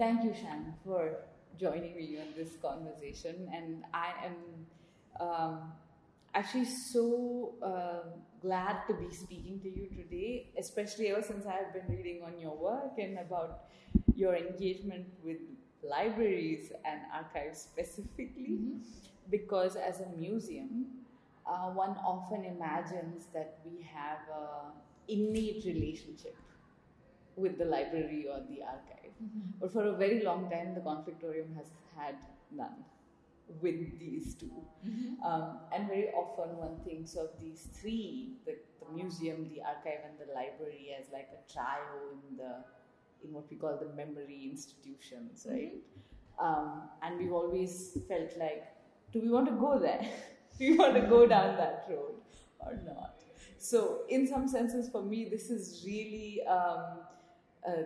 Thank you, Shan, for joining me on this conversation. And I am um, actually so uh, glad to be speaking to you today, especially ever since I have been reading on your work and about your engagement with libraries and archives specifically. Mm-hmm. Because as a museum, uh, one often imagines that we have an innate relationship with the library or the archive. Mm-hmm. But for a very long time, the conflictorium has had none with these 2 mm-hmm. um, and very often one thinks of these three the, the museum, the archive, and the library as like a trio in the in what we call the memory institutions, right? Mm-hmm. Um, and we've always felt like, do we want to go there? do we want to go down that road or not? So, in some senses, for me, this is really um, uh,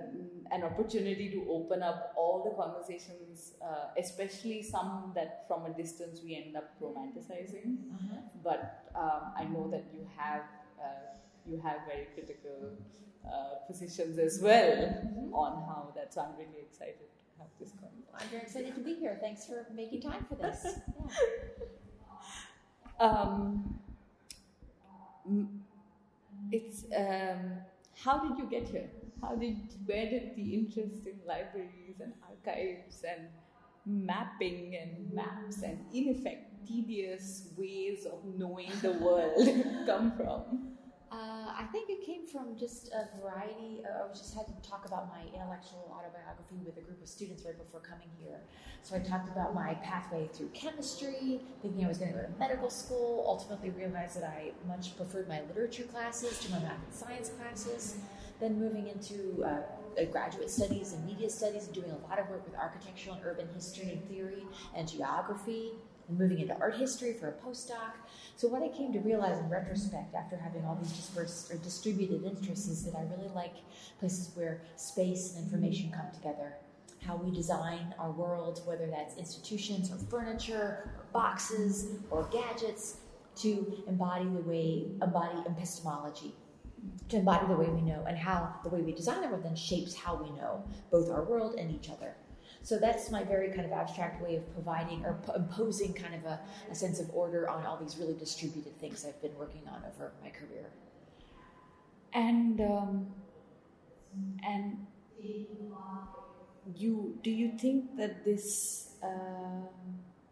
an opportunity to open up all the conversations, uh, especially some that from a distance we end up romanticizing. Uh-huh. But um, I know that you have uh, you have very critical uh, positions as well mm-hmm. on how that. So I'm really excited to have this conversation. I'm very excited to be here. Thanks for making time for this. Yeah. Um, it's um, how did you get here? How did where did the interest in libraries and archives and mapping and maps and in effect tedious ways of knowing the world come from? Uh, I think it came from just a variety. Uh, I just had to talk about my intellectual autobiography with a group of students right before coming here. So I talked about my pathway through chemistry, thinking I was going to go to medical school. Ultimately, realized that I much preferred my literature classes to my math and science classes. Then moving into uh, graduate studies and media studies, and doing a lot of work with architectural and urban history and theory and geography, and moving into art history for a postdoc. So what I came to realize in retrospect, after having all these dispersed or distributed interests, is that I really like places where space and information come together. How we design our world, whether that's institutions or furniture or boxes or gadgets, to embody the way embody epistemology to embody the way we know and how the way we design the world then shapes how we know both our world and each other. So that's my very kind of abstract way of providing or imposing kind of a, a, sense of order on all these really distributed things I've been working on over my career. And um, and you do you think that this uh,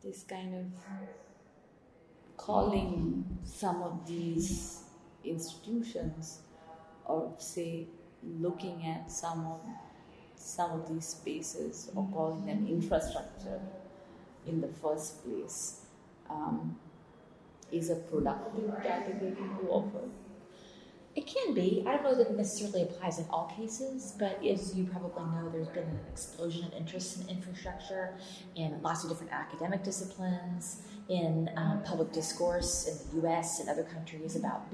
this kind of calling some of these institutions or say looking at some of some of these spaces or calling them infrastructure in the first place um, is a productive category to offer. It can be. I don't know that it necessarily applies in all cases, but as you probably know, there's been an explosion of interest in infrastructure in lots of different academic disciplines in um, public discourse in the US and other countries about,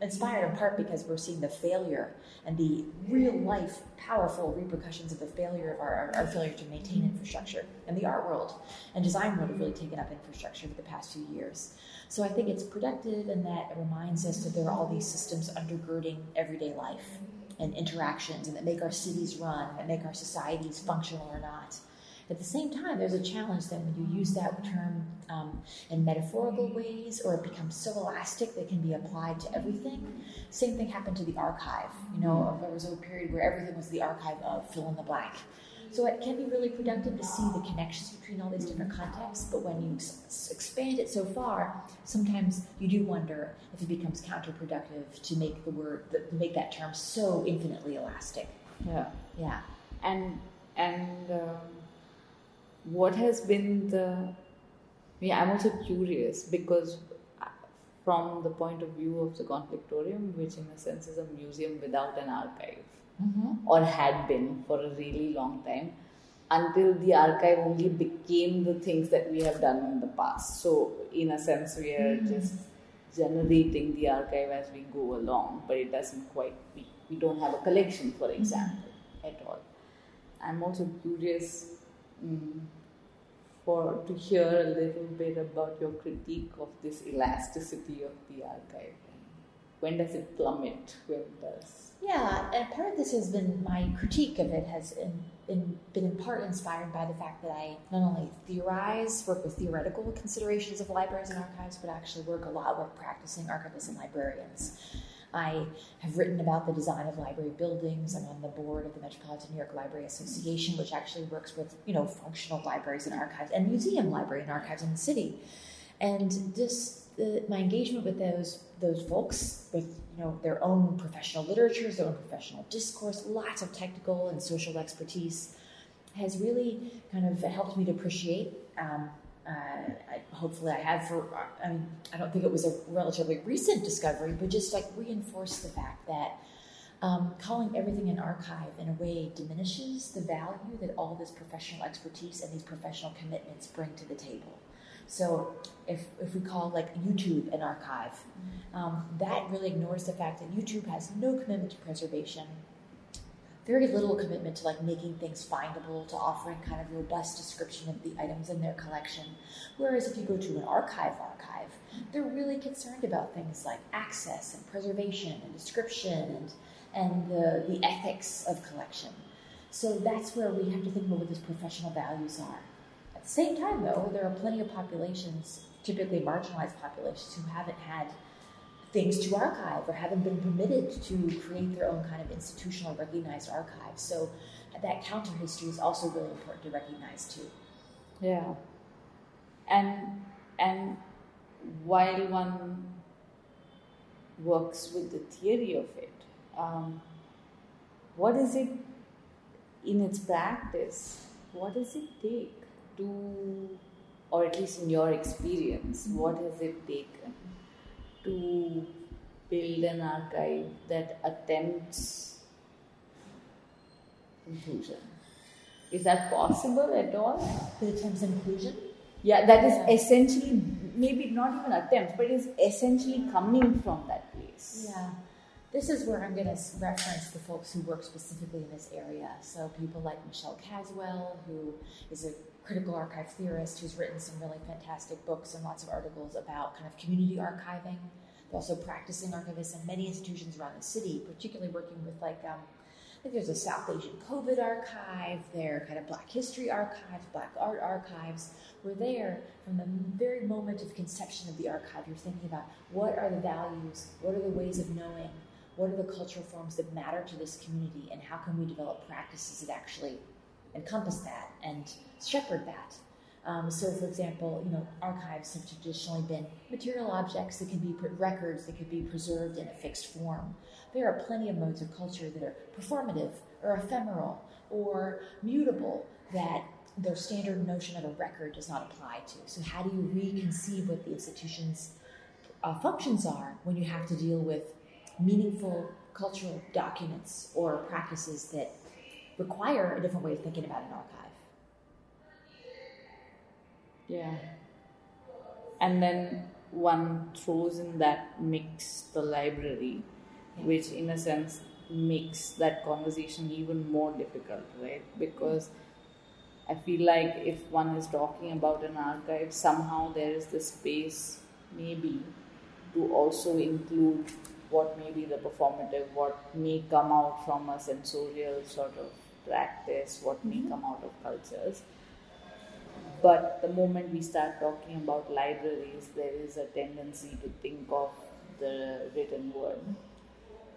inspired in part because we're seeing the failure and the real life powerful repercussions of the failure of our, our failure to maintain infrastructure. And the art world and design world have really taken up infrastructure for the past few years. So I think it's productive and that it reminds us that there are all these systems undergirding everyday life and interactions and that make our cities run, that make our societies functional or not. At the same time, there's a challenge that when you use that term um, in metaphorical ways or it becomes so elastic that can be applied to everything. Same thing happened to the archive. You know, there was a period where everything was the archive of fill in the blank. So it can be really productive to see the connections between all these different contexts, but when you expand it so far, sometimes you do wonder if it becomes counterproductive to make the word, to make that term so infinitely elastic. Yeah, yeah, and and um, what has been the yeah i'm also curious because uh, from the point of view of the conflictorium which in a sense is a museum without an archive mm-hmm. or had been for a really long time until the archive only became the things that we have done in the past so in a sense we are mm-hmm. just generating the archive as we go along but it doesn't quite we, we don't have a collection for example mm-hmm. at all i'm also curious mm, for to hear a little bit about your critique of this elasticity of the archive. When does it plummet? When does? Yeah, and part of this has been my critique of it has in, in, been in part inspired by the fact that I not only theorize, work with theoretical considerations of libraries and archives, but actually work a lot with practicing archivists and librarians. I have written about the design of library buildings. I'm on the board of the Metropolitan New York Library Association, which actually works with you know functional libraries and archives and museum library and archives in the city. And just the, my engagement with those those folks with you know their own professional literatures, their own professional discourse, lots of technical and social expertise, has really kind of helped me to appreciate um, uh, I, hopefully I have for, I mean, I don't think it was a relatively recent discovery, but just like reinforce the fact that um, calling everything an archive in a way diminishes the value that all this professional expertise and these professional commitments bring to the table. So if, if we call like YouTube an archive, um, that really ignores the fact that YouTube has no commitment to preservation very little commitment to like making things findable, to offering kind of robust description of the items in their collection. Whereas if you go to an archive archive, they're really concerned about things like access and preservation and description and and the, the ethics of collection. So that's where we have to think about what those professional values are. Same time, though, there are plenty of populations, typically marginalized populations, who haven't had things to archive or haven't been permitted to create their own kind of institutional recognized archives. So that counter history is also really important to recognize too. Yeah. And and while one works with the theory of it, um, what is it in its practice? What does it take to, or at least in your experience, mm-hmm. what has it taken to build an archive that attempts inclusion. Is that possible at all? That attempts inclusion? Yeah, that is yeah. essentially, maybe not even attempts, but is essentially coming from that place. Yeah. This is where I'm going to reference the folks who work specifically in this area. So, people like Michelle Caswell, who is a critical archive theorist who's written some really fantastic books and lots of articles about kind of community archiving. They're also practicing archivists in many institutions around the city, particularly working with like, um, I think there's a South Asian COVID archive, there kind of Black History archives, Black art archives. We're there from the very moment of conception of the archive. You're thinking about what are the values, what are the ways of knowing, what are the cultural forms that matter to this community, and how can we develop practices that actually encompass that and shepherd that. Um, so, for example, you know, archives have traditionally been material objects that can be put records that could be preserved in a fixed form. There are plenty of modes of culture that are performative or ephemeral or mutable that their standard notion of a record does not apply to. So, how do you reconceive what the institution's uh, functions are when you have to deal with meaningful cultural documents or practices that require a different way of thinking about an archive? Yeah. And then one throws in that mix the library, yeah. which in a sense makes that conversation even more difficult, right? Because I feel like if one is talking about an archive, somehow there is the space, maybe, to also include what may be the performative, what may come out from a sensorial sort of practice, what may mm-hmm. come out of cultures. But the moment we start talking about libraries, there is a tendency to think of the written word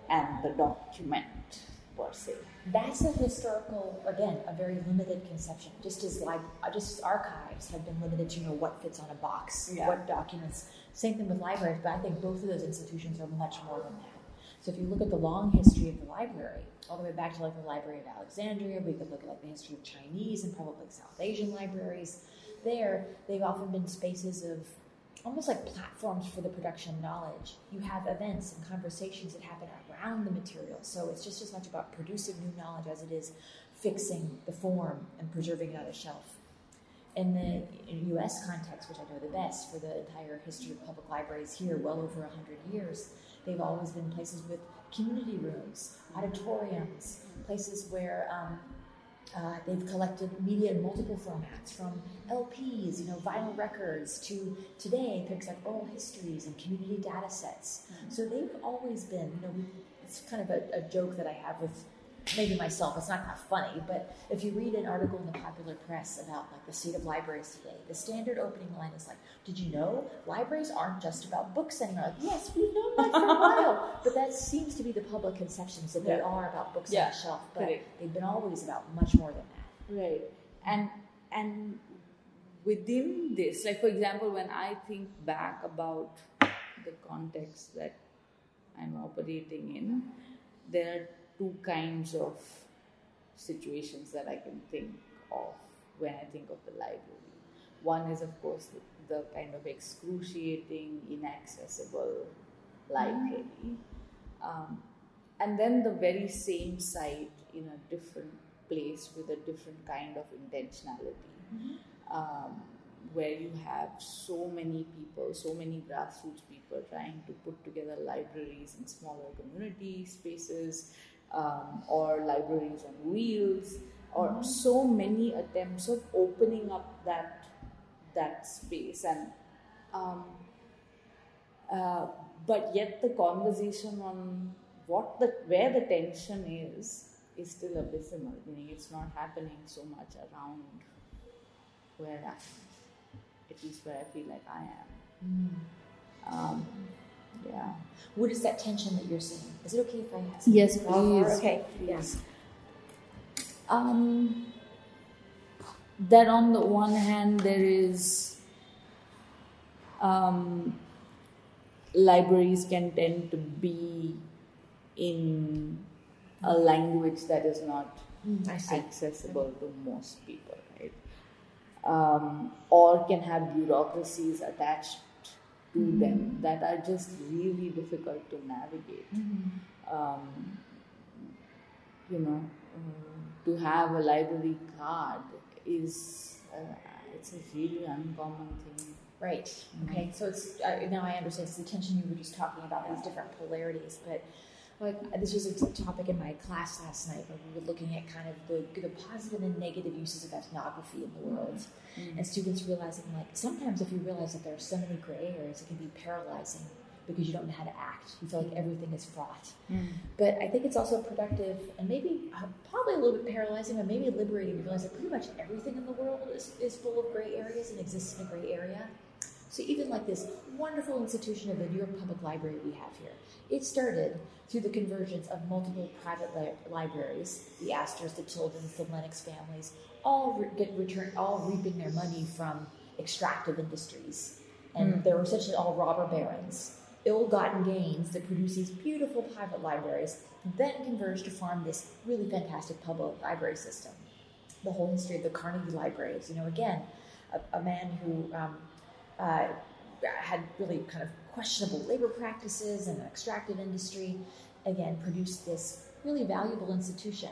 and the document per se. That's a historical, again, a very limited conception. Just as like, just as archives have been limited to you know what fits on a box, yeah. what documents. Same thing with libraries, but I think both of those institutions are much more than that. So if you look at the long history of the library, all the way back to like the Library of Alexandria, we could look at like the history of Chinese and probably South Asian libraries there, they've often been spaces of almost like platforms for the production of knowledge. You have events and conversations that happen around the material. So it's just as much about producing new knowledge as it is fixing the form and preserving it on a shelf. In the US context, which I know the best for the entire history of public libraries here, well over 100 years, they've always been places with community rooms, auditoriums, places where um, uh, they've collected media in multiple formats, from LPs, you know, vinyl records, to today things like oral histories and community data sets. Mm-hmm. So they've always been, you know, it's kind of a, a, joke that I have with maybe myself, it's not that funny, but if you read an article in the popular press about like the state of libraries today, the standard opening line is like, "Did you know libraries aren't just about books anymore?" Like, yes, we've known that for a while, but that seems to be the public conceptions that they Yeah. are about books Yeah, on the shelf, but correct. they've been always about much more than that. Right. And and within this, like for example, when I think back about the context that I'm operating in, there are two kinds of situations that I can think of when I think of the library. One is, of course, the, the kind of excruciating, inaccessible library. Um, and then the very same site in a different place with a different kind of intentionality um, where you have so many people so many grassroots people trying to put together libraries in smaller community spaces um, or libraries on wheels or so many attempts of opening up that that space and um, uh, but yet the conversation on what the where the tension is is still abysmal. Meaning it's not happening so much around where I, at least where I feel like I am. Um, yeah. What is that tension that you're seeing? Is it okay if I ask? Yes, Oh, please. Okay. Yes. Um, that on the one hand there is um, libraries can tend to be in a language that is not Mm, see. accessible to most people, right? Um, or can have bureaucracies attached to Mm-hmm. them that are just really difficult to navigate. Mm-hmm. Um, you know, uh, to have a library card is uh, it's a really uncommon thing. Right. Okay. So it's uh, now I understand. It's the tension you were just talking about these different polarities, but like uh, this was a topic in my class last night where we were looking at kind of the, the positive and negative uses of ethnography in the world, mm-hmm. and students realizing like sometimes if you realize that there are so many gray areas, it can be paralyzing because you don't know how to act. You feel like everything is fraught. Mm. But I think it's also productive and maybe uh, probably a little bit paralyzing, but maybe liberating to realize that pretty much everything in the world is, is full of gray areas and exists in a gray area. So even like this wonderful institution of the New York Public Library we have here, it started through the convergence of multiple private li- libraries, the Astors, the Children's, the Lenox families, all re- get returned, all reaping their money from extractive industries, and they were essentially all robber barons, ill-gotten gains that produce these beautiful private libraries, then converged to form this really fantastic public library system. The whole history of the Carnegie Libraries, you know, again, a, a man who um, uh, had really kind of questionable labor practices and an extractive industry, again, produced this really valuable institution,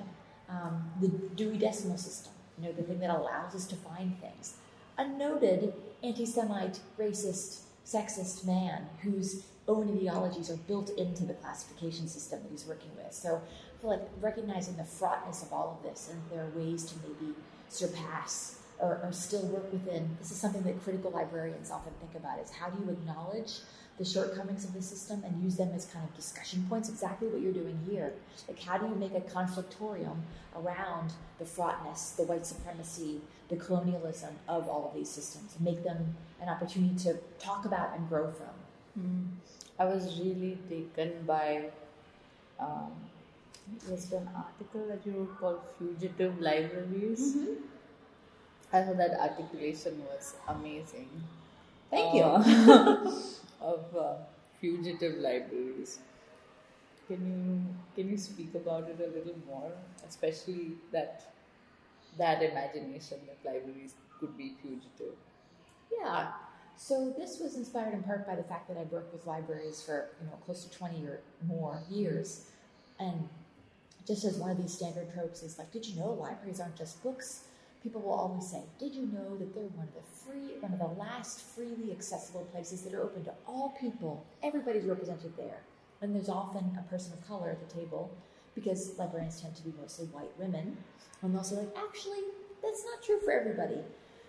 um, the Dewey Decimal System, you know, the thing that allows us to find things. A noted anti Semite, racist, sexist man whose own ideologies are built into the classification system that he's working with. So I feel like recognizing the fraughtness of all of this and there are ways to maybe surpass or, or still work within. This is something that critical librarians often think about is how do you acknowledge the shortcomings of the system and use them as kind of discussion points, exactly what you're doing here. Like how do you make a conflictorium around the fraughtness, the white supremacy, the colonialism of all of these systems, and make them an opportunity to talk about and grow from. I was really taken by um, was an article that you wrote called Fugitive Libraries. I thought that articulation was amazing. Thank you. Uh, of uh, fugitive libraries. Can you can you speak about it a little more, especially that that imagination that libraries could be fugitive? Yeah. So this was inspired in part by the fact that I've worked with libraries for you know close to twenty or more years, and just as one of these standard tropes is like, did you know libraries aren't just books? People will always say, did you know that they're one of the free, one of the last freely accessible places that are open to all people? Everybody's represented there, and there's often a person of color at the table because librarians tend to be mostly white women, and they'll say like, actually, that's not true for everybody.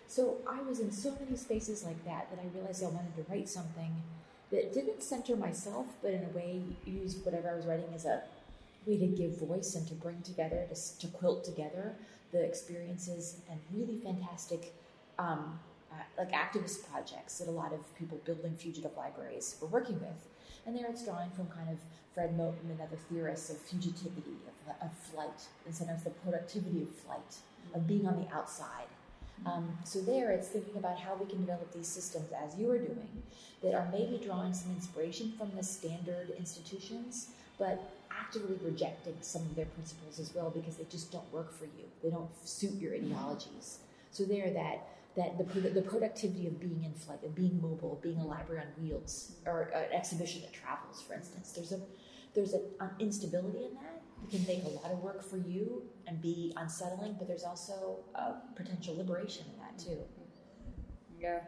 So I was in so many spaces like that that I realized I wanted to write something that didn't center myself, but in a way used whatever I was writing as a way to give voice and to bring together, to, to quilt together the experiences and really fantastic, um, uh, like activist projects that a lot of people building fugitive libraries were working with. And there it's drawing from kind of Fred Moten and other theorists of fugitivity, of, of flight, and sometimes the productivity of flight, of being on the outside. Um, so there, it's thinking about how we can develop these systems, as you are doing, that are maybe drawing some inspiration from the standard institutions, but actively rejecting some of their principles as well because they just don't work for you. They don't suit your ideologies. So there, that that the, the productivity of being in flight, of being mobile, being a library on wheels, or an exhibition that travels, for instance. There's a there's an instability in that. It can make a lot of work for you and be unsettling, but there's also a potential liberation in that too. Yeah.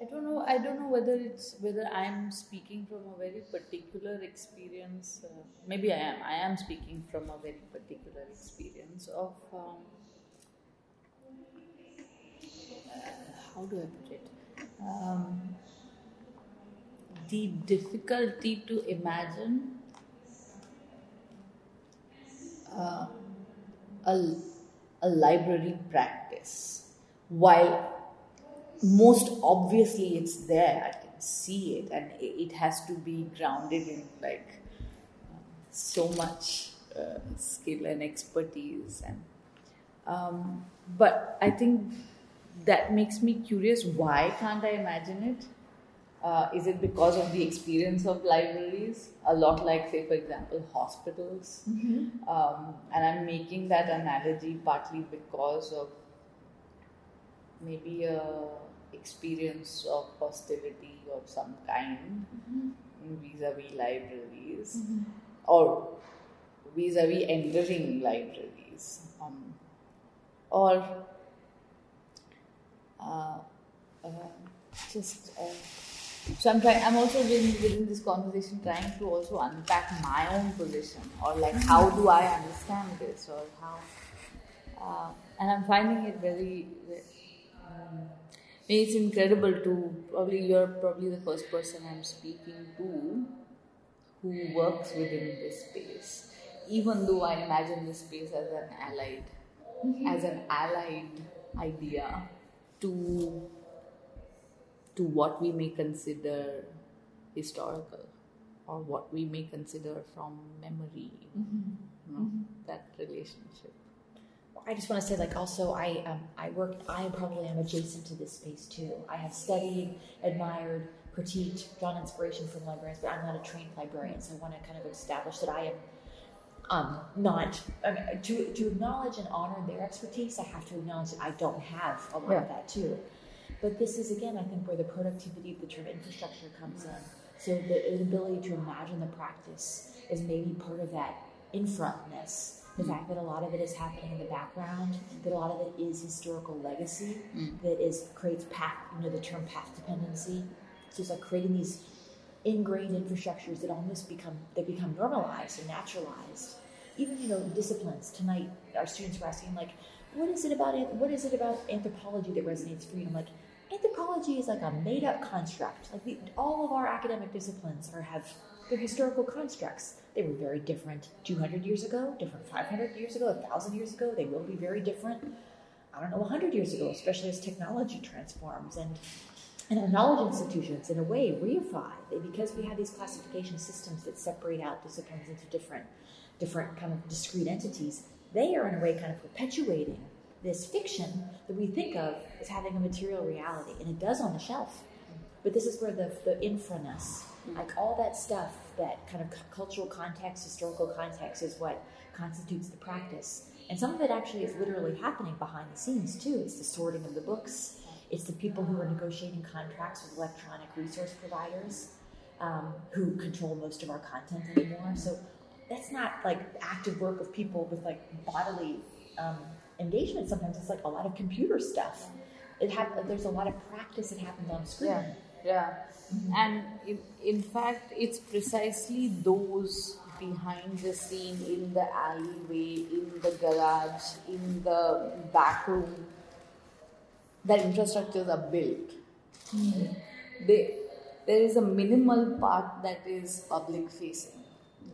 I don't know. I don't know whether it's whether I'm speaking from a very particular experience. Uh, maybe I am. I am speaking from a very particular experience of um, how do I put it? Um, the difficulty to imagine uh, a, a library practice while most obviously it's there i can see it and it has to be grounded in like so much uh, skill and expertise and um, but i think that makes me curious why can't i imagine it uh, is it because of the experience of libraries? A lot like, say, for example, hospitals. Mm-hmm. Um, and I'm making that analogy partly because of maybe a experience of hostility of some kind mm-hmm. vis-a-vis libraries mm-hmm. or vis-a-vis entering libraries um, or uh, uh, just uh, so I'm trying. I'm also within, within this conversation trying to also unpack my own position, or like how do I understand this, or how. Uh, and I'm finding it very. Um, it's incredible to probably you're probably the first person I'm speaking to who works within this space. Even though I imagine this space as an allied, mm-hmm. as an allied idea to to what we may consider historical or what we may consider from memory, mm-hmm. you know, mm-hmm. that relationship. I just want to say, like, also, I um, I work. I probably am adjacent to this space too. I have studied, admired, critiqued, drawn inspiration from librarians, but I'm not a trained librarian, so I want to kind of establish that I am um, not I mean, to to acknowledge and honor their expertise. I have to acknowledge that I don't have a lot yeah. of that too. But this is, again, I think, where the productivity of the term infrastructure comes in. So the ability to imagine the practice is maybe part of that infra-ness. The mm. fact that a lot of it is happening in the background, that a lot of it is historical legacy, mm. that is creates path, you know, the term path dependency. So it's like creating these ingrained infrastructures that almost become they become normalized and naturalized. Even you know disciplines. Tonight, our students were asking like, "What is it about what is it about anthropology that resonates for you?" I'm like, anthropology is like a made up construct. Like we, all of our academic disciplines are have they're historical constructs. They were very different 200 years ago, different 500 years ago, 1,000 years ago. They will be very different, I don't know, 100 years ago, especially as technology transforms. And, and our knowledge institutions, in a way, reify. They, because we have these classification systems that separate out disciplines into different, different kind of discrete entities, they are, in a way, kind of perpetuating this fiction that we think of as having a material reality, and it does on the shelf. But this is where the, the infraness, like all that stuff, that kind of cultural context, historical context, is what constitutes the practice. And some of it actually is literally happening behind the scenes too. It's the sorting of the books. It's the people who are negotiating contracts with electronic resource providers um, who control most of our content anymore. So that's not like active work of people with like bodily um, engagement sometimes it's like a lot of computer stuff it have there's a lot of practice that happens on screen yeah yeah mm-hmm. and in, in fact it's precisely those behind the scene in the alleyway in the garage in the back room that infrastructures are built mm-hmm. they there is a minimal part that is public facing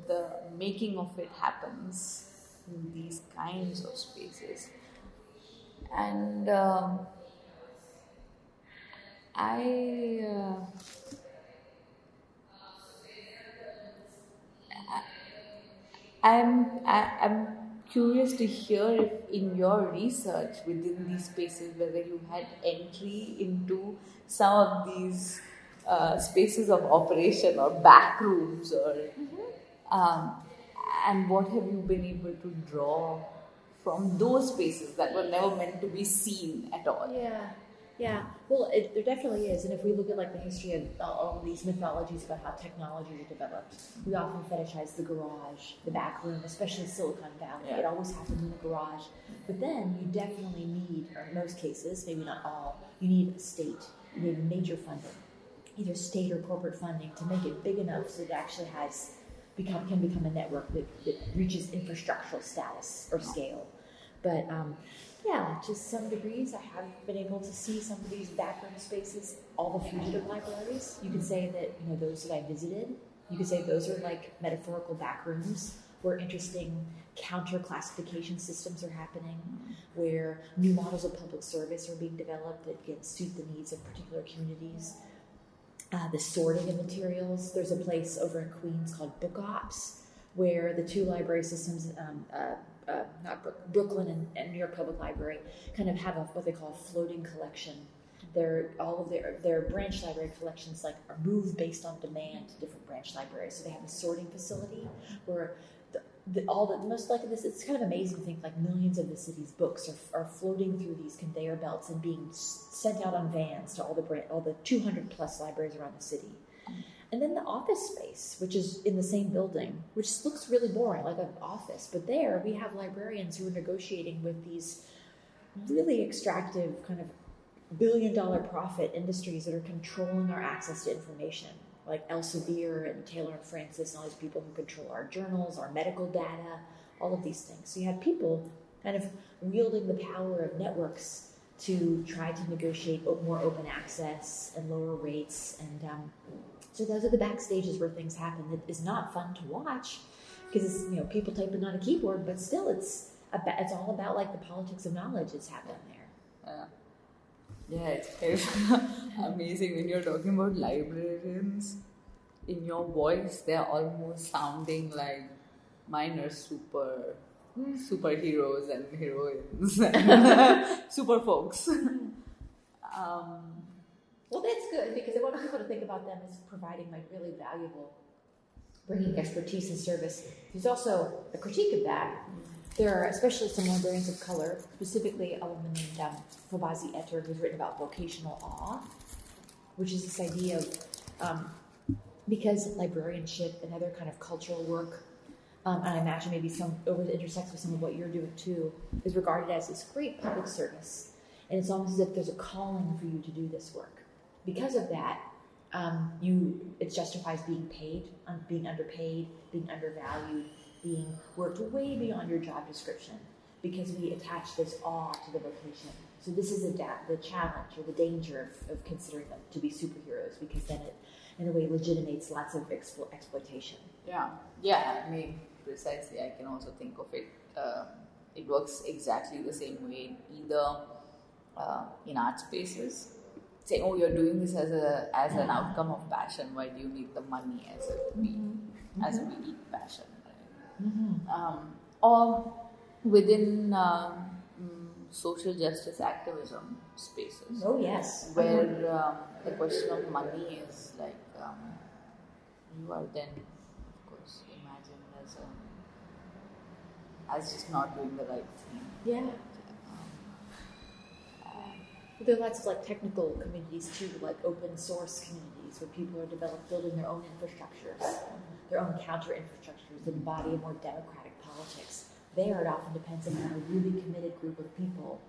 the making of it happens in these kinds of spaces. And um, I, uh, I, I'm, I, I'm curious to hear if in your research within these spaces whether you had entry into some of these uh, spaces of operation or back rooms or mm-hmm. um, and what have you been able to draw from those spaces that were never meant to be seen at all yeah yeah, well, it, there definitely is. And if we look at like the history of all of these mythologies about how technology was developed, we often fetishize the garage, the back room, especially Silicon Valley. Yeah. It always happened in the garage. But then you definitely need, or in most cases, maybe not all, you need state. You need major funding, either state or corporate funding, to make it big enough so it actually has become can become a network that, that reaches infrastructural status or scale. But um, yeah, to some degrees, I have been able to see some of these backroom spaces, all the fugitive libraries. You could say that, you know, those that I visited, you could say those are like metaphorical backrooms where interesting counter classification systems are happening, where new models of public service are being developed that can suit the needs of particular communities. Uh, the sorting of materials. There's a place over in Queens called BookOps, where the two library systems, um, uh, uh, not Brooklyn and, and, New York Public Library, kind of have a, what they call a floating collection. Their all of their their branch library collections like are moved based on demand to different branch libraries. So they have a sorting facility where the, the, all the most likely this it's kind of amazing to think like millions of the city's books are, are floating through these conveyor belts and being sent out on vans to all the all the 200 plus libraries around the city and then the office space, which is in the same building, which looks really boring, like an office. But there we have librarians who are negotiating with these really extractive, kind of billion dollar profit industries that are controlling our access to information, like Elsevier and Taylor and Francis, and all these people who control our journals, our medical data, all of these things. So you have people kind of wielding the power of networks to try to negotiate more open access and lower rates and um, so those are the backstages where things happen. It is not fun to watch because it's, you know people typing on a keyboard, but still it's about, it's all about like the politics of knowledge that's happening there. Yeah, it's, it's amazing when you're talking about librarians. In your voice, they're almost sounding like minor super superheroes and heroines, and super folks. Um, well, that's good because I want people to think about them as providing like really valuable, bringing expertise and service. There's also a critique of that. There are especially some librarians of color, specifically a woman named um, Fobazi Ettarh, who's written about vocational awe, which is this idea of um, because librarianship and other kind of cultural work, um, and I imagine maybe some over the intersects with some of what you're doing too, is regarded as this great public service. And it's almost as if there's a calling for you to do this work because of that, um, you it justifies being paid, being underpaid, being undervalued, being worked way beyond your job description because we attach this awe to the vocation. So this is a da- the challenge or the danger of, of, considering them to be superheroes because then it, in a way, legitimates lots of explo- exploitation. Yeah, yeah. I mean, precisely. I can also think of it. Um, it works exactly the same way, either uh, in art spaces saying, "Oh, you're doing this as a as an outcome of passion. Why do you need the money as a mm-hmm. as a need passion?" Right? Mm-hmm. Um, or within um, social justice activism spaces. Oh yes, where um, the question of money is like um, you are then, of course, imagined as a as just not doing the right thing. Yeah. There are lots of like technical communities too, like open source communities where people are developing, building their own infrastructures, their own counter infrastructures that embody a more democratic politics. There, it often depends on a really committed group of people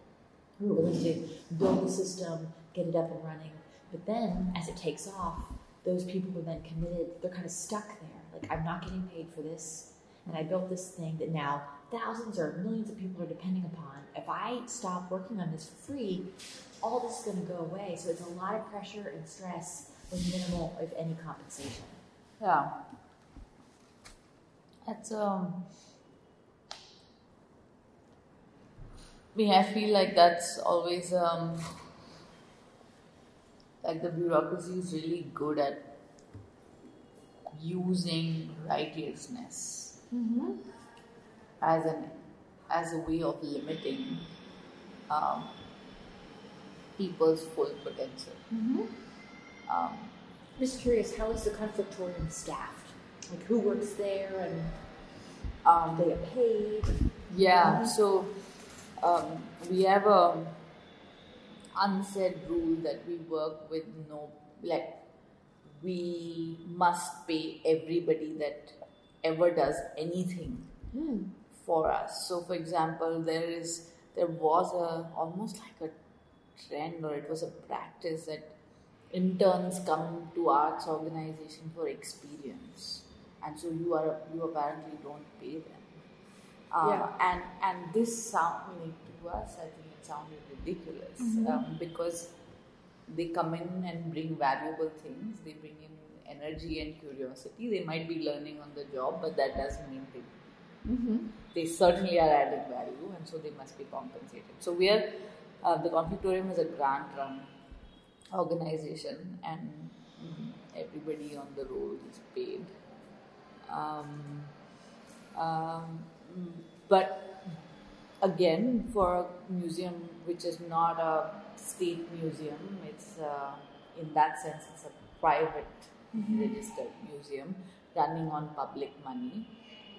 who are willing to build the system, get it up and running. But then, as it takes off, those people who are then committed, they're kind of stuck there. Like, I'm not getting paid for this, and I built this thing that now thousands or millions of people are depending upon. If I stop working on this for free, all this is going to go away. So it's a lot of pressure and stress with minimal, if any, compensation. Yeah. That's um. I mean, I feel like that's always um. Like the bureaucracy is really good at using righteousness Mm-hmm. as an as a way of limiting um, people's full potential. Mm-hmm. Um, Just curious, how is the conflictorium staffed? Like who works there and um, they get paid? Yeah, so um, we have a unsaid rule that we work with no like we must pay everybody that ever does anything Mm. for us. So, for example, there is there was a almost like a trend or it was a practice that interns come to arts organization for experience, and so you are you apparently don't pay them. Uh, Yeah. And and this sound to us, I think it sounded ridiculous um, because they come in and bring valuable things. They bring in energy and curiosity. They might be learning on the job, but that doesn't mean they Mm-hmm. they certainly are adding value and so they must be compensated. So we are, uh, the Conflictorium is a grant run organization and mm, everybody on the roll is paid. Um, um, but again, for a museum which is not a state museum, it's uh, in that sense it's a private registered museum running on public money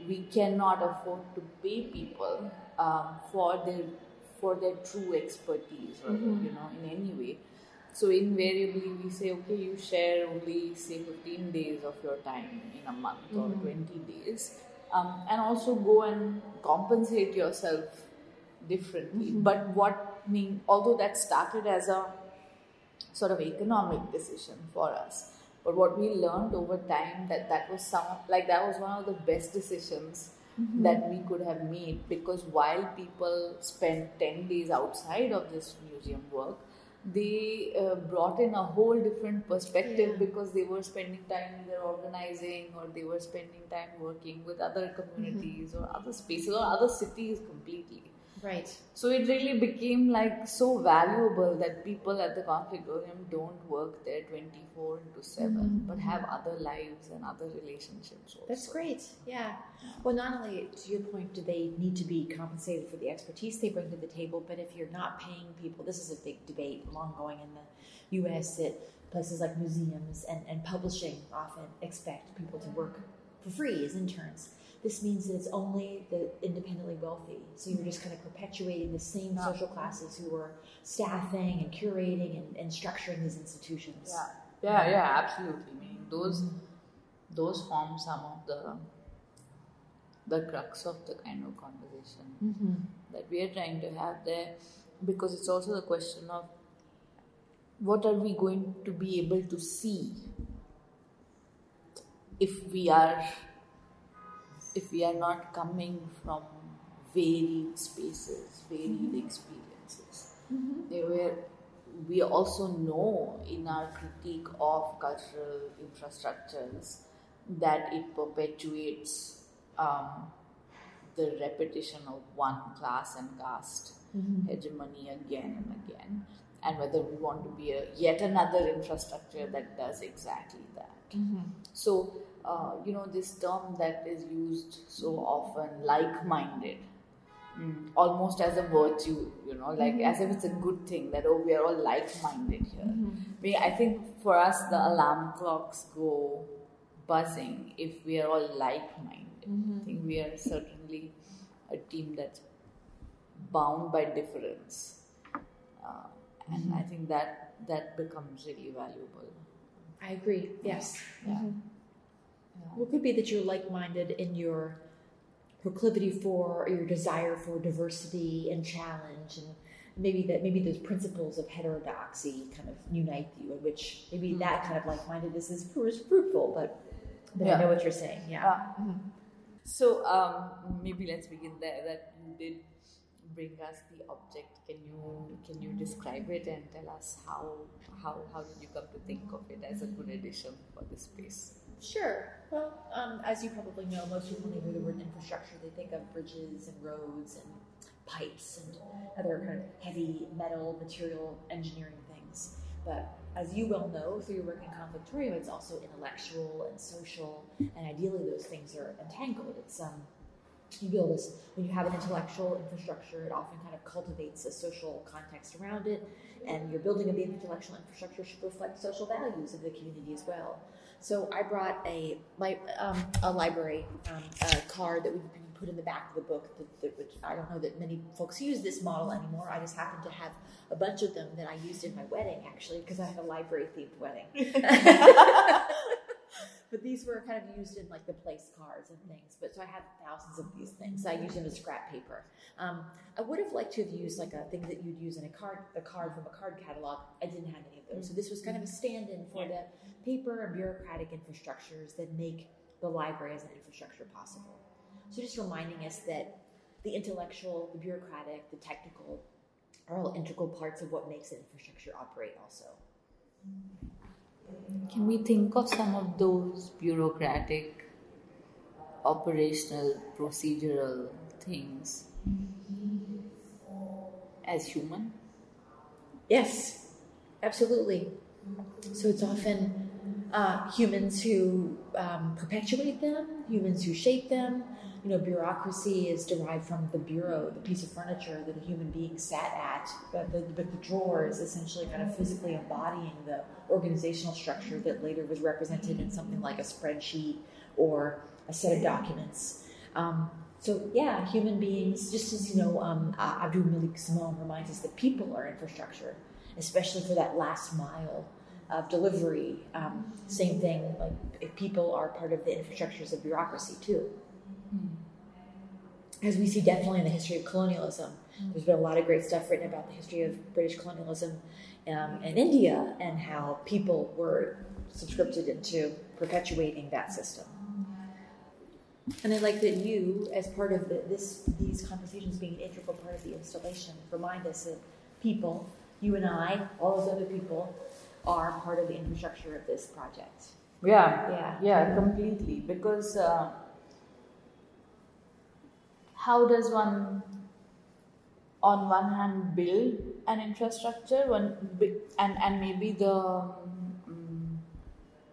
we cannot afford to pay people um, for their for their true expertise or mm-hmm. you know in any way. So invariably we say okay you share only say 15 days of your time in a month or mm-hmm. 20 days. Um, and also go and compensate yourself differently. Mm-hmm. But what I mean although that started as a sort of economic decision for us. But what we learned over time that that was some like that was one of the best decisions that we could have made because while people spent 10 days outside of this museum work they uh, brought in a whole different perspective Yeah. because they were spending time either organizing or they were spending time working with other communities or other spaces or other cities completely Right. so it really became like so valuable that people at the conflictorium don't work there 24 into 7 mm-hmm. but have other lives and other relationships also. That's great. Yeah. Well, not only to your point, do they need to be compensated for the expertise they bring to the table, but if you're not paying people, this is a big debate long going in the U.S. that places like museums and, and publishing often expect people to work for free as interns. This means that it's only the independently wealthy. So you're just kind of perpetuating the same Yeah. social classes who are staffing and curating and, and structuring these institutions. yeah yeah yeah absolutely I mean those those form some of the the crux of the kind of conversation Mm-hmm. that we are trying to have there because it's also the question of what are we going to be able to see if we are if we are not coming from varied spaces varied mm-hmm. experiences. Mm-hmm. They were we also know in our critique of cultural infrastructures that it perpetuates um, the repetition of one class and caste mm-hmm. hegemony again and again, and whether we want to be a yet another infrastructure that does exactly that. So, uh, you know, this term that is used so often, like-minded, mm, almost as a virtue, you know, like as if it's a good thing that oh, we are all like-minded here. I, mean, I think for us, the alarm clocks go buzzing if we are all like-minded. I think we are certainly a team that's bound by difference, uh, and I think that that becomes really valuable. I agree. Yes. Yeah. Well, it could be that you're like-minded in your proclivity for or your desire for diversity and challenge, and maybe that maybe those principles of heterodoxy kind of unite you, in which maybe Hmm. that kind of like-mindedness is is fruitful. But, but Yeah. I know what you're saying. Yeah. Yeah. So um, maybe let's begin there. That you did bring us the object. Can you can you describe it and tell us how how how did you come to think of it as a good addition for this space? Sure. Well, um, as you probably know, most people when they hear the word infrastructure, they think of bridges and roads and pipes and other kind of heavy metal material engineering things. But as you well know through your work in conflictorium, it's also intellectual and social, and ideally those things are entangled. It's um, you build this when you have an intellectual infrastructure, it often kind of cultivates a social context around it, and your building of the intellectual infrastructure should reflect social values of the community as well. So I brought a um, a library um, a card that we put in the back of the book. That, that, which I don't know that many folks use this model anymore. I just happen to have a bunch of them that I used in my wedding actually because I had a library themed wedding. but these were kind of used in like the place cards and things. But so I had thousands of these things. I used them as scrap paper. Um, I would have liked to have used like a thing that you'd use in a card, a card from a card catalog. I didn't have any of those, so this was kind of a stand-in for the paper and bureaucratic infrastructures that make the library as an infrastructure possible. So just reminding us that the intellectual, the bureaucratic, the technical are all integral parts of what makes an infrastructure operate also. Can we think of some of those bureaucratic, operational, procedural things as human? Yes, absolutely. So it's often uh, humans who um, perpetuate them, humans who shape them. You know, bureaucracy is derived from the bureau, the piece of furniture that a human being sat at, but the, but the drawer is essentially kind of physically embodying the organizational structure that later was represented in something like a spreadsheet or a set of documents. Um, so yeah, human beings, just as you know, um, AbdouMaliq Simone reminds us that people are infrastructure, especially for that last mile of delivery. Um, same thing, like if people are part of the infrastructures of bureaucracy too. Hmm. As we see definitely in the history of colonialism, there's been a lot of great stuff written about the history of British colonialism um, in India and how people were subscripted into perpetuating that system. And I like that you, as part of the, this, these conversations being an integral part of the installation, remind us that people, you and I, all those other people, are part of the infrastructure of this project. Yeah, yeah, yeah, completely. Because uh, how does one, on one hand, build an infrastructure, one and and maybe the um,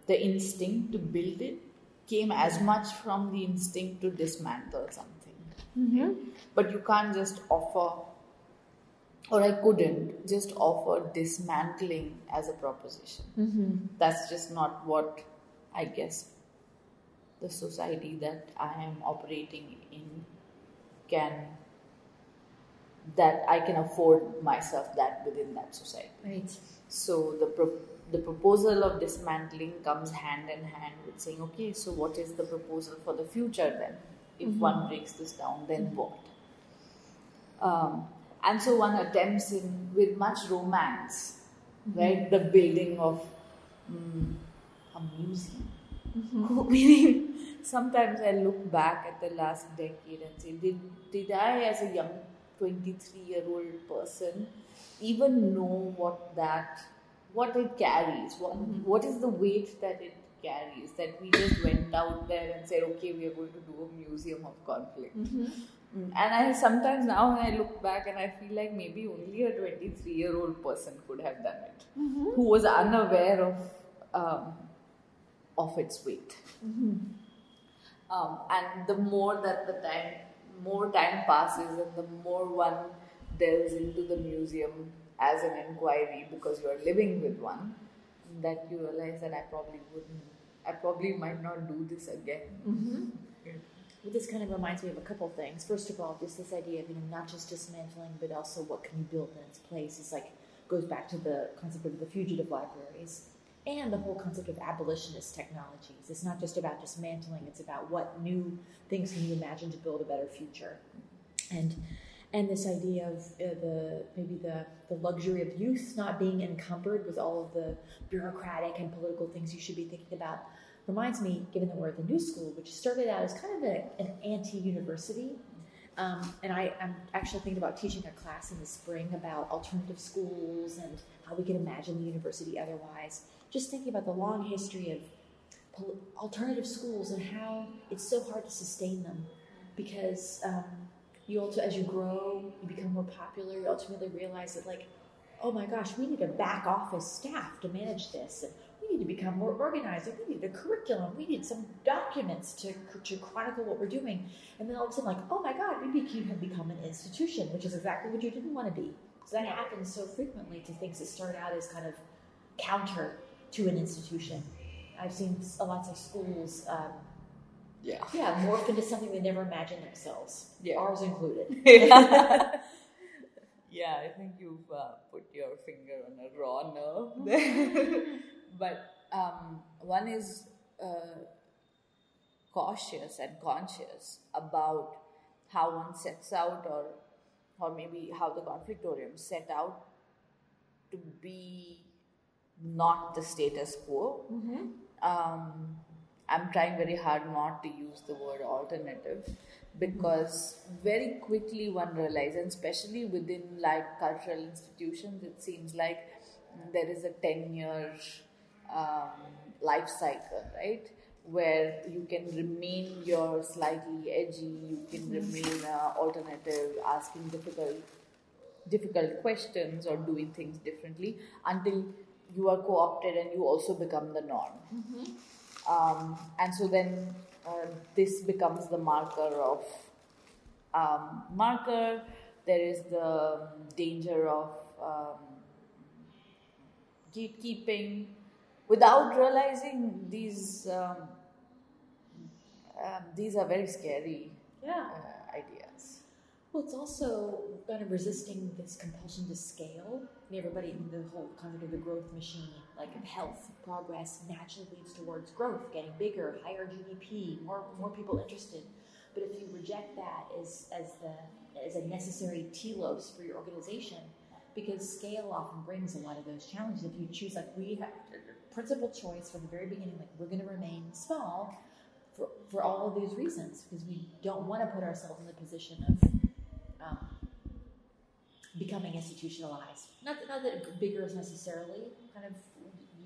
the instinct to build it came as much from the instinct to dismantle something. Mm-hmm. But you can't just offer or I couldn't just offer dismantling as a proposition. Mm-hmm. That's just not what I guess the society that I am operating in can that I can afford myself that within that society. Right. So the pro- the proposal of dismantling comes hand in hand with saying, okay, so what is the proposal for the future then? If mm-hmm. one breaks this down, then what? Um, and so one attempts in with much romance, mm-hmm. right? The building of mm, a museum. Mm-hmm. Meaning, sometimes I look back at the last decade and say, did, did I, as a young 23 year old person, even know what that, what it carries? What, mm-hmm. what is the weight that it carries? That we just went out there and said, okay, we are going to do a museum of conflict. And I sometimes now when I look back and I feel like maybe only a 23 year old person could have done it, mm-hmm. who was unaware of um, of its weight. Mm-hmm. Um, and the more that the time, more time passes, and the more one delves into the museum as an inquiry because you are living with one, that you realize that I probably wouldn't, I probably might not do this again. Mm-hmm. Well, this kind of reminds me of a couple of things. First of all, just this idea of you know not just dismantling, but also what can you build in its place. Is like goes back to the concept of the fugitive libraries and the whole concept of abolitionist technologies. It's not just about dismantling; it's about what new things can you imagine to build a better future. And and this idea of uh, the maybe the, the luxury of youth not being encumbered with all of the bureaucratic and political things you should be thinking about reminds me, given that we're at the New School, which started out as kind of a, an anti-university, um, and I, am actually thinking about teaching a class in the spring about alternative schools and how we can imagine the university otherwise. Just thinking about the long history of alternative schools and how it's so hard to sustain them because um, you also, as you grow, you become more popular. You ultimately realize that, like, oh my gosh, we need a back office staff to manage this. And we need to become more organized. And we need a curriculum. We need some documents to, to chronicle what we're doing. And then all of a sudden, like, oh my God, we have become an institution, which is exactly what you didn't want to be. So that happens so frequently to things that start out as kind of counter to an institution. I've seen lots of schools, um, yeah, yeah, morph into something they never imagined themselves. Yeah. Ours included. yeah, I think you've uh, put your finger on a raw nerve there. but um, one is uh, cautious and conscious about how one sets out, or or maybe how the conflictorium set out to be not the status quo. Mm-hmm. Um, I'm trying very hard not to use the word alternative because very quickly one realizes, and especially within like cultural institutions, it seems like there is a 10 year um, life cycle, right? Where you can remain your slightly edgy, you can remain uh, alternative, asking difficult difficult questions or doing things differently until you are co-opted and you also become the norm. Mm-hmm. Um, and so then uh, this becomes the marker of um, marker. There is the danger of um, gatekeeping without realizing these um, um, these are very scary Yeah. uh, ideas. Well, it's also kind of resisting this compulsion to scale. Everybody, the whole concept of the growth machine, like health, progress, naturally leads towards growth, getting bigger, higher GDP, more more people interested. But if you reject that as as the as a necessary telos for your organization, because scale often brings a lot of those challenges. If you choose, like we have principal choice from the very beginning, like we're going to remain small for, for all of these reasons, because we don't want to put ourselves in the position of becoming institutionalized. Not that, not that bigger is necessarily kind of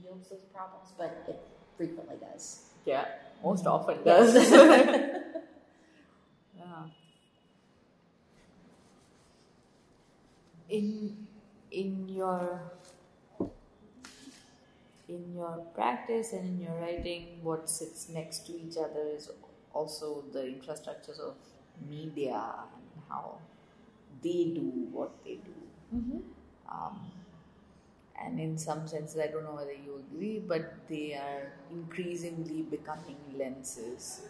yields those problems, but it frequently does. Yeah, most mm-hmm. often Yes. does. yeah. In in your in your practice and in your writing, what sits next to each other is also the infrastructures of media and how they do what they do. Mm-hmm. Um, and in some senses, I don't know whether you agree, but they are increasingly becoming lenses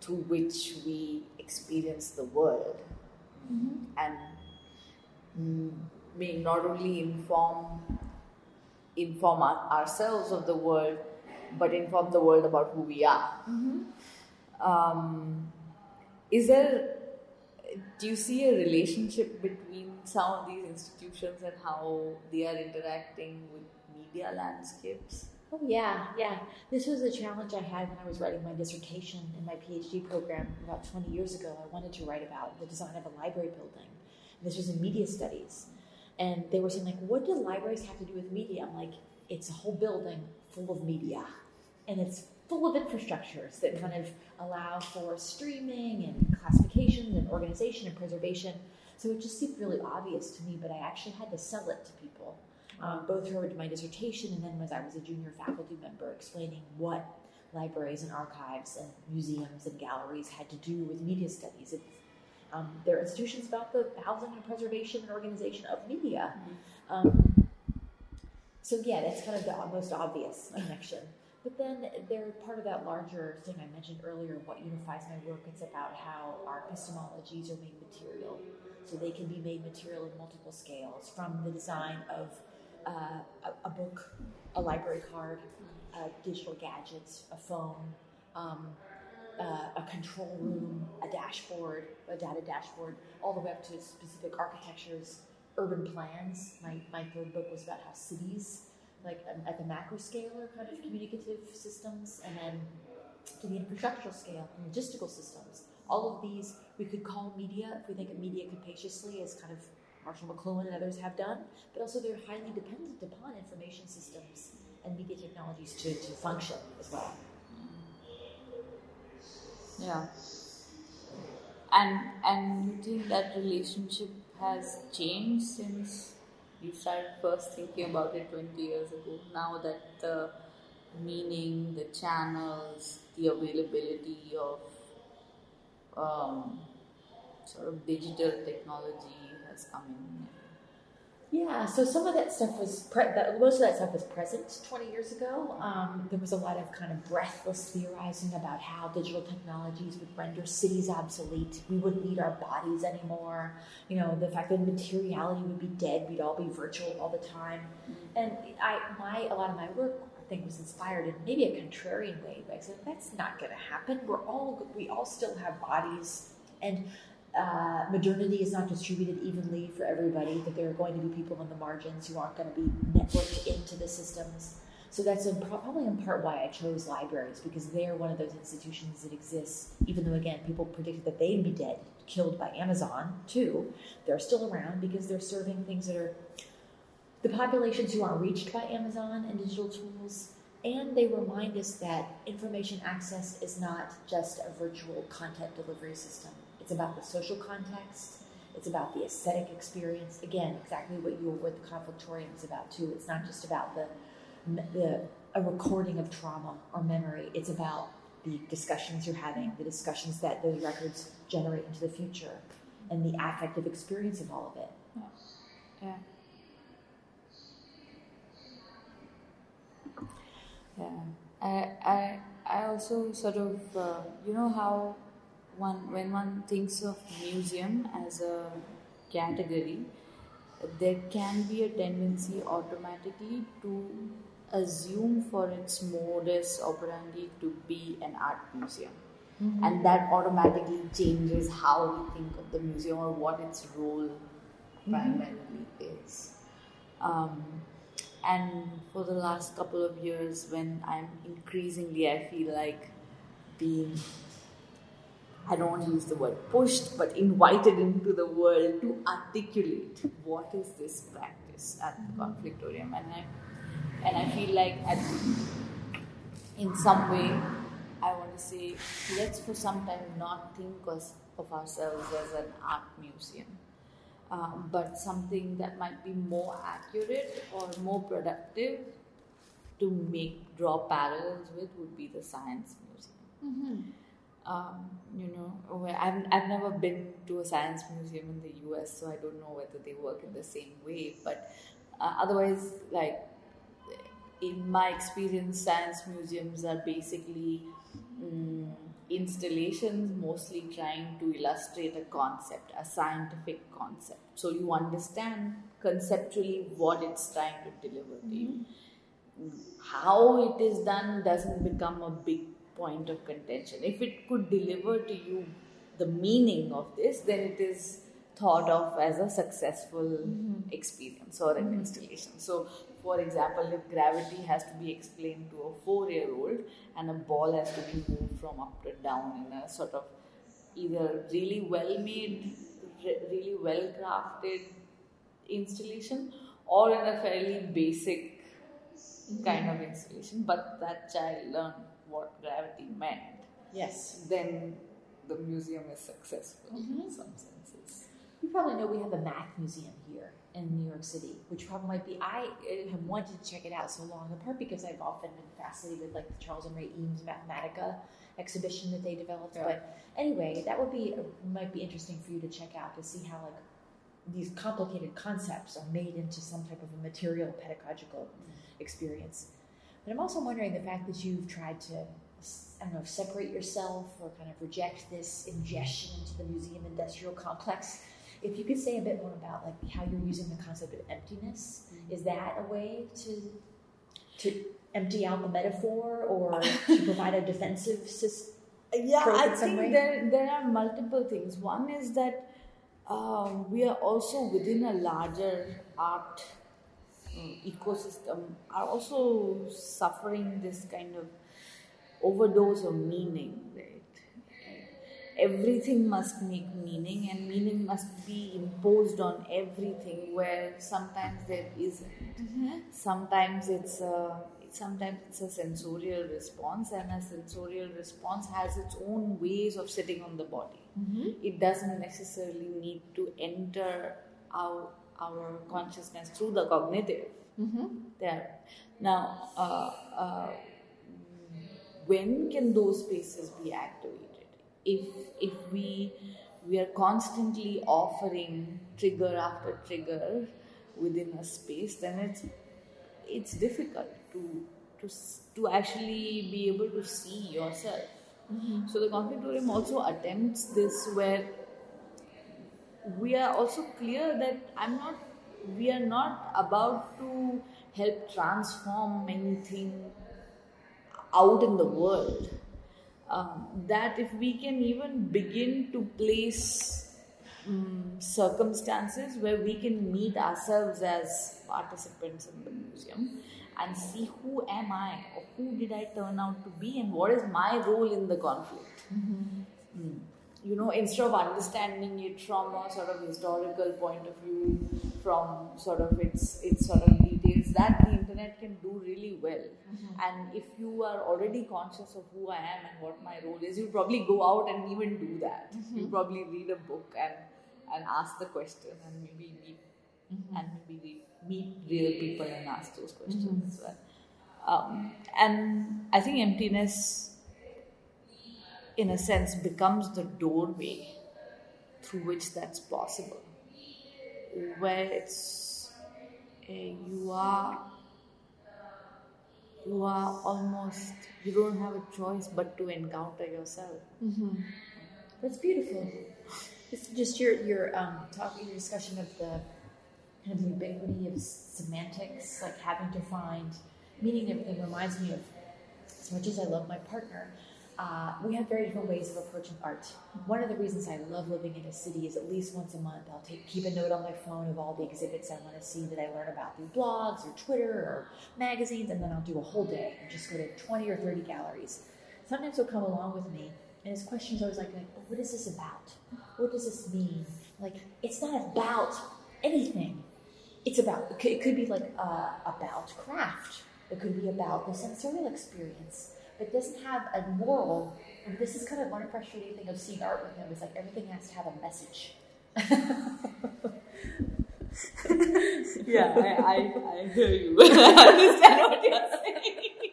through which we experience the world Mm-hmm. and may not only inform inform our, ourselves of the world, but inform the world about who we are. Mm-hmm. Um, is there? Do you see a relationship between some of these institutions and how they are interacting with media landscapes? Oh yeah, yeah. This was a challenge I had when I was writing my dissertation in my PhD program about 20 years ago. I wanted to write about the design of a library building. This was in media studies. And they were saying like, what do libraries have to do with media? I'm like, it's a whole building full of media. And it's full of infrastructures that kind of allow for streaming and classification and organization and preservation. So it just seemed really obvious to me, but I actually had to sell it to people um, both through my dissertation and then as I was a junior faculty member, explaining what libraries and archives and museums and galleries had to do with media studies. It's, um, they're institutions about the housing and preservation and organization of media. Um, so yeah, that's kind of the most obvious connection. But then they're part of that larger thing I mentioned earlier, what unifies my work. It's about how our epistemologies are made material. So they can be made material in multiple scales, from the design of uh, a, a book, a library card, digital gadgets, a phone, um, uh, a control room, a dashboard, a data dashboard, all the way up to specific architectures, urban plans. My, my third book was about how cities, like um, at the macro scale, are kind of communicative systems, and then to the infrastructural scale and logistical systems. All of these we could call media if we think of media capaciously as kind of Marshall McLuhan and others have done, but also they're highly dependent upon information systems and media technologies to, to function as well. Yeah. And and you think that relationship has changed since you started first thinking about it 20 years ago? Now that the meaning, the channels, the availability of um, sort of digital technology has come in. Yeah, so some of that stuff was pre- that, most of that stuff was present 20 years ago. Um, there was a lot of kind of breathless theorizing about how digital technologies would render cities obsolete. We wouldn't need our bodies anymore. You know, the fact that materiality would be dead. We'd all be virtual all the time. And I, my, a lot of my work I think was inspired in maybe a contrarian way. But I said that's not going to happen. We're all we all still have bodies, and uh, modernity is not distributed evenly for everybody, that there are going to be people on the margins who aren't going to be networked into the systems. So that's in, probably in part why I chose libraries, because they're one of those institutions that exists, even though, again, people predicted that they'd be dead, killed by Amazon, too. They're still around because they're serving things that are the populations who aren't reached by Amazon and digital tools. And they remind us that information access is not just a virtual content delivery system it's about the social context. It's about the aesthetic experience. Again, exactly what you were with the conflictorium is about too. It's not just about the the a recording of trauma or memory. It's about the discussions you're having, the discussions that those records generate into the future, and the affective experience of all of it. Yeah. Yeah. yeah. I I I also sort of uh, you know how one when one thinks of museum as a category, there can be a tendency automatically to assume for its modus operandi to be an art museum. Mm-hmm. And that automatically changes how we think of the museum or what its role mm-hmm. primarily is. Um, and for the last couple of years, when I'm increasingly, I feel like being I don't want to use the word pushed, but invited into the world to articulate what is this practice at the conflictorium. And I, and I feel like at, in some way, I want to say, let's for some time not think of ourselves as an art museum, um, but something that might be more accurate or more productive to make draw parallels with would be the science museum. Mm-hmm um, you know, I've, I've never been to a science museum in the US, so I don't know whether they work in the same way. But uh, otherwise, like in my experience, science museums are basically um, installations mostly trying to illustrate a concept, a scientific concept. So you understand conceptually what it's trying to deliver to you. Mm-hmm. How it is done doesn't become a big point of contention. If it could deliver to you the meaning of this, then it is thought of as a successful mm-hmm. experience or an mm-hmm. installation. So, for example, if gravity has to be explained to a four year old and a ball has to be moved from up to down in a sort of either really well made, really well crafted installation or in a fairly basic mm-hmm. kind of installation, but that child learned what gravity meant, yes, then the museum is successful mm-hmm. in some senses. You probably know we have a math museum here in New York City, which probably might be. I have wanted to check it out so long, in part because I've often been fascinated with like the Charles and Ray Eames Mathematica exhibition that they developed. Yeah. But anyway, that would be might be interesting for you to check out to see how like these complicated concepts are made into some type of a material pedagogical mm-hmm. experience. But I'm also wondering the fact that you've tried to, I don't know, separate yourself or kind of reject this ingestion into the museum industrial complex. If you could say a bit more about like how you're using the concept of emptiness, mm-hmm. is that a way to to empty out the metaphor or to provide a defensive system? Yeah, I think there there are multiple things. One is that um, we are also within a larger art ecosystem are also suffering this kind of overdose of meaning, right? everything must make meaning and meaning must be imposed on everything where sometimes there isn't Mm-hmm. sometimes it's a sometimes it's a sensorial response and a sensorial response has its own ways of sitting on the body Mm-hmm. it doesn't necessarily need to enter our our consciousness through the cognitive. Mm-hmm. there. Now uh, uh, when can those spaces be activated? If if we we are constantly offering trigger after trigger within a space then it's it's difficult to to to actually be able to see yourself. So the conflictorium also attempts this where we are also clear that I'm not, we are not about to help transform anything out in the world. Um, that if we can even begin to place um, circumstances where we can meet ourselves as participants in the museum and see who am I or who did I turn out to be and what is my role in the conflict Mm. You know, instead of understanding it from a sort of historical point of view, from sort of its its sort of details, that the internet can do really well. Mm-hmm. And if you are already conscious of who I am and what my role is, you probably go out and even do that. Mm-hmm. You probably read a book and and ask the question and maybe meet mm-hmm. and maybe meet real people and ask those questions as well. Um, and I think emptiness in a sense becomes the doorway through which that's possible where it's uh, you are you are almost you don't have a choice but to encounter yourself That's beautiful. It's just your your um talking your discussion of the kind of ubiquity of semantics, like having to find meaning. Everything reminds me of as much as I love my partner. Uh, we have very different ways of approaching art. One of the reasons I love living in a city is at least once a month I'll take keep a note on my phone of all the exhibits I want to see that I learn about through blogs or Twitter or magazines, and then I'll do a whole day and just go to 20 or 30 galleries. Sometimes he'll come along with me, and his question is always like, like "But what is this about? What does this mean? Like, it's not about anything. It's about, it could, it could be like uh, about craft. It could be about the sensorial experience. It doesn't have a moral. And this is kind of one frustrating thing of seeing art with him is like everything has to have a message. yeah I, I, I hear you I understand what you're saying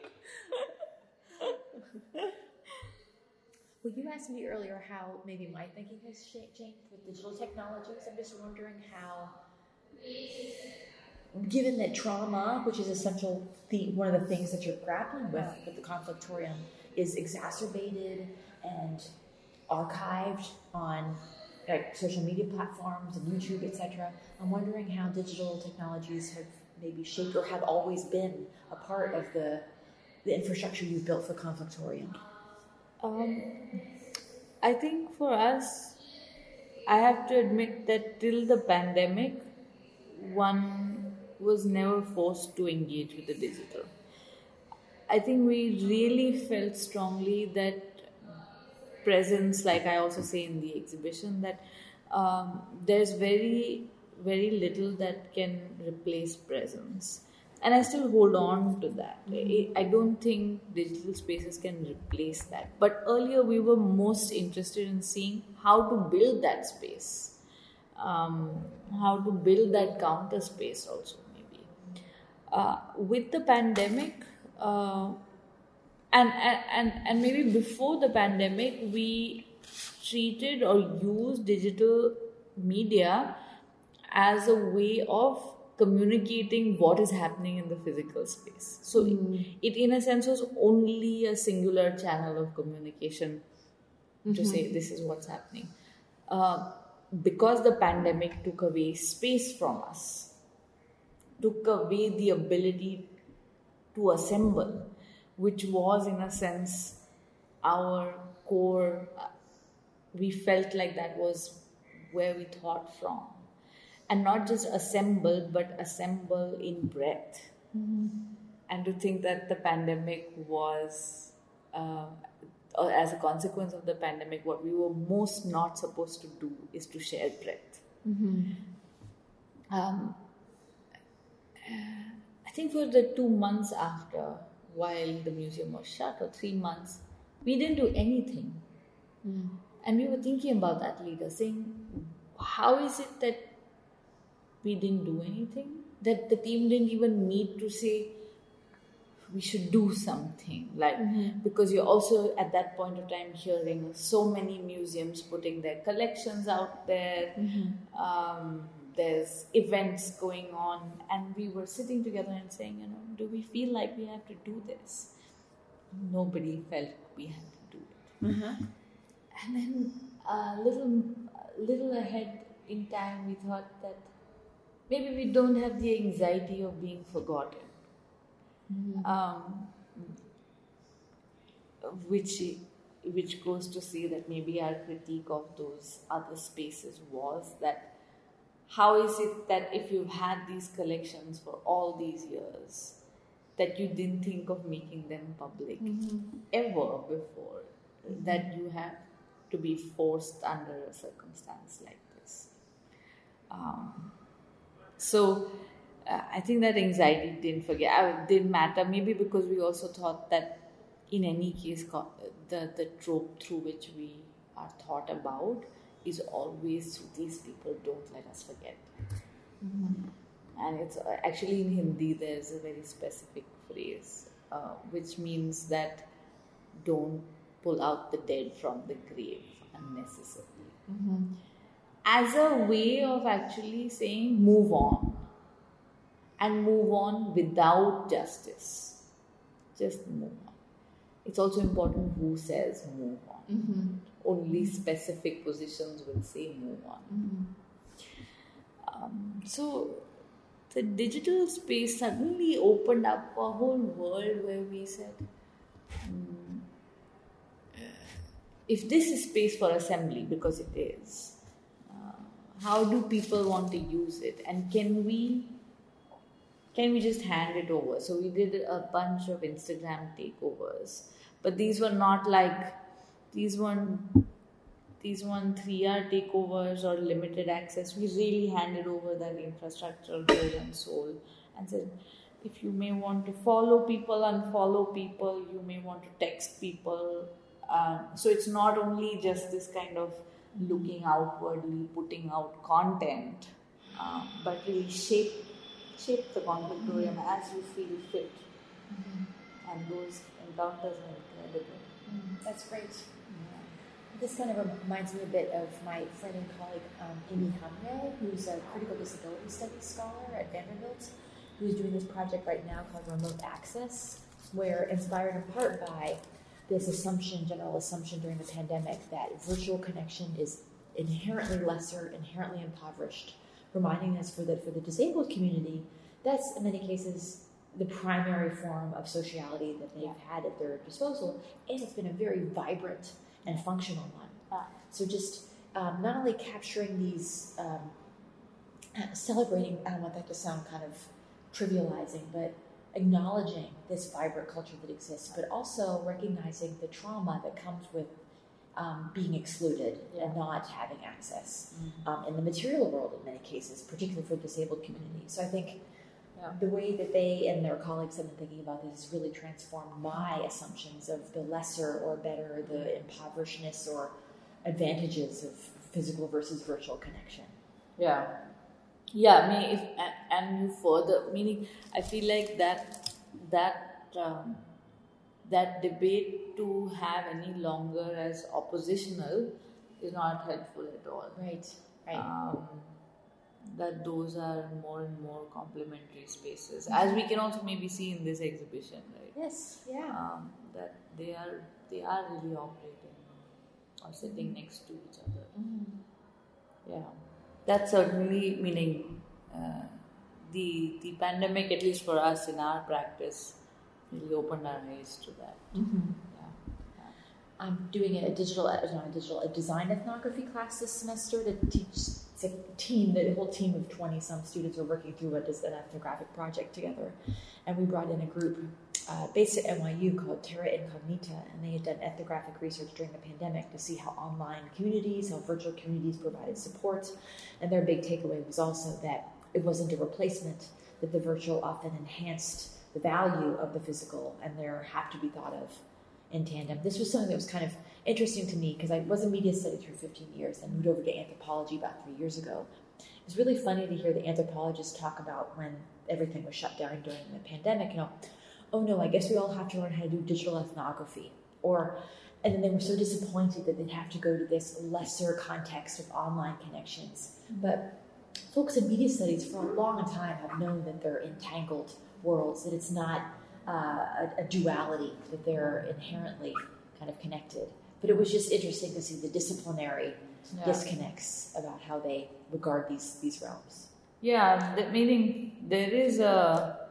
Well, you asked me earlier how maybe my thinking has changed with digital technologies. I'm just wondering how, given that trauma, which is essential, the one of the things that you're grappling with with the conflictorium, is exacerbated and archived on like social media platforms and YouTube, etc. I'm wondering how digital technologies have maybe shaped or have always been a part of the the infrastructure you've built for conflictorium. Um, I think for us, I have to admit that till the pandemic, one was never forced to engage with the digital. I think we really felt strongly that presence, like I also say in the exhibition, that um, there's very, very little that can replace presence. And I still hold on to that. I don't think digital spaces can replace that. But earlier, we were most interested in seeing how to build that space, um, how to build that counter space, also. Uh, with the pandemic, uh, and, and and maybe before the pandemic we treated or used digital media as a way of communicating what is happening in the physical space. So it, it in a sense was only a singular channel of communication to say this is what's happening. Uh, because the pandemic took away space from us took away the ability to assemble, which was, in a sense, our core. We felt like that was where we thought from. And not just assemble, but assemble in breath. And to think that the pandemic was uh, as a consequence of the pandemic, what we were most not supposed to do is to share breath. Mm-hmm. Um, I think for the two months after, while the museum was shut, or three months, we didn't do anything. Mm. And we were thinking about that leader, saying, how is it that we didn't do anything? That the team didn't even meet to say, we should do something. Like, Mm-hmm. because you're also at that point of time hearing so many museums putting their collections out there. Mm-hmm. Um, there's events going on, and we were sitting together and saying, you know, do we feel like we have to do this? Nobody felt we had to do it. Mm-hmm. And then a little, little ahead in time, we thought that maybe we don't have the anxiety of being forgotten. Mm-hmm. Um, which which goes to say that maybe our critique of those other spaces was that how is it that if you've had these collections for all these years that you didn't think of making them public ever before? That you have to be forced under a circumstance like this? Um, so uh, I think that anxiety didn't forget uh, didn't matter. Maybe because we also thought that in any case, the the trope through which we are thought about is always these people don't let us forget. And it's uh, actually in Hindi there's a very specific phrase uh, which means that don't pull out the dead from the grave unnecessarily Mm-hmm. as a way of actually saying move on and move on without justice. Just move on. It's also important who says move on. Mm-hmm. Only specific positions will say move on. Mm-hmm. Um, so the digital space suddenly opened up a whole world where we said, "Hmm, uh, if this is space for assembly, because it is, uh, how do people want to use it, and can we? Can we just hand it over? So we did a bunch of Instagram takeovers, but these were not like these weren't these one three hour takeovers or limited access, we really handed over that infrastructure whole and soul and said, if you may want to follow people, unfollow people, you may want to text people. Um, so it's not only just this kind of looking outwardly, putting out content, um, but really shape shape the conflictorium as you feel fit. And those encounters are incredible. That's great. This kind of reminds me a bit of my friend and colleague um, Aimi Hamraie, who's a critical disability studies scholar at Vanderbilt, who's doing this project right now called Remote Access, where inspired in part by this assumption, general assumption during the pandemic, that virtual connection is inherently lesser, inherently impoverished, reminding us for the for the disabled community, that's in many cases the primary form of sociality that they've had at their disposal, and it's been a very vibrant and functional one. Ah. So just um, not only capturing these, um, celebrating, I don't want that to sound kind of trivializing, but acknowledging this vibrant culture that exists, but also recognizing the trauma that comes with um, being excluded and not having access um, in the material world in many cases, particularly for disabled communities. So I think Yeah. the way that they and their colleagues have been thinking about this has really transformed my assumptions of the lesser or better, the impoverishedness or advantages of physical versus virtual connection. Yeah. Yeah, I mean, if and, and you further meaning, I feel like that that um, that debate to have any longer as oppositional is not helpful at all. Right. Right. Um, that those are more and more complementary spaces, as we can also maybe see in this exhibition, right? yes. Yeah. Um, that they are they are really operating or sitting next to each other. Mhm. Yeah, that's certainly meaning uh, the the pandemic, at least for us in our practice, really opened our eyes to that. Mhm. I'm doing a digital, uh, not a digital, a design ethnography class this semester to teach. It's a team, the whole team of 20 some students are working through a, des- an ethnographic project together. And we brought in a group uh, based at NYU called Terra Incognita, and they had done ethnographic research during the pandemic to see how online communities, how virtual communities provided support. And their big takeaway was also that it wasn't a replacement, that the virtual often enhanced the value of the physical, and there have to be thought of in tandem. This was something that was kind of interesting to me because I was in media studies for 15 years and moved over to anthropology about three years ago. It's really funny to hear the anthropologists talk about when everything was shut down during the pandemic. You know, oh no, I guess we all have to learn how to do digital ethnography. Or, and then they were so disappointed that they'd have to go to this lesser context of online connections. But folks in media studies for a long time have known that they're entangled worlds, that it's not uh, a, a duality, that they're inherently kind of connected. But it was just interesting to see the disciplinary yeah. disconnects about how they regard these these realms. Yeah, the, meaning there is a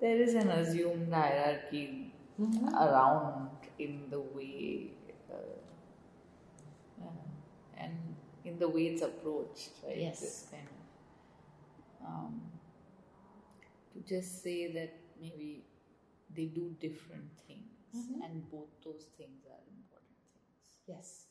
there is an assumed hierarchy mm-hmm. around in the way uh, and in the way it's approached, right? Yes. This kind of um, to just say that maybe they do different things, mm-hmm. and both those things are important things. Yes.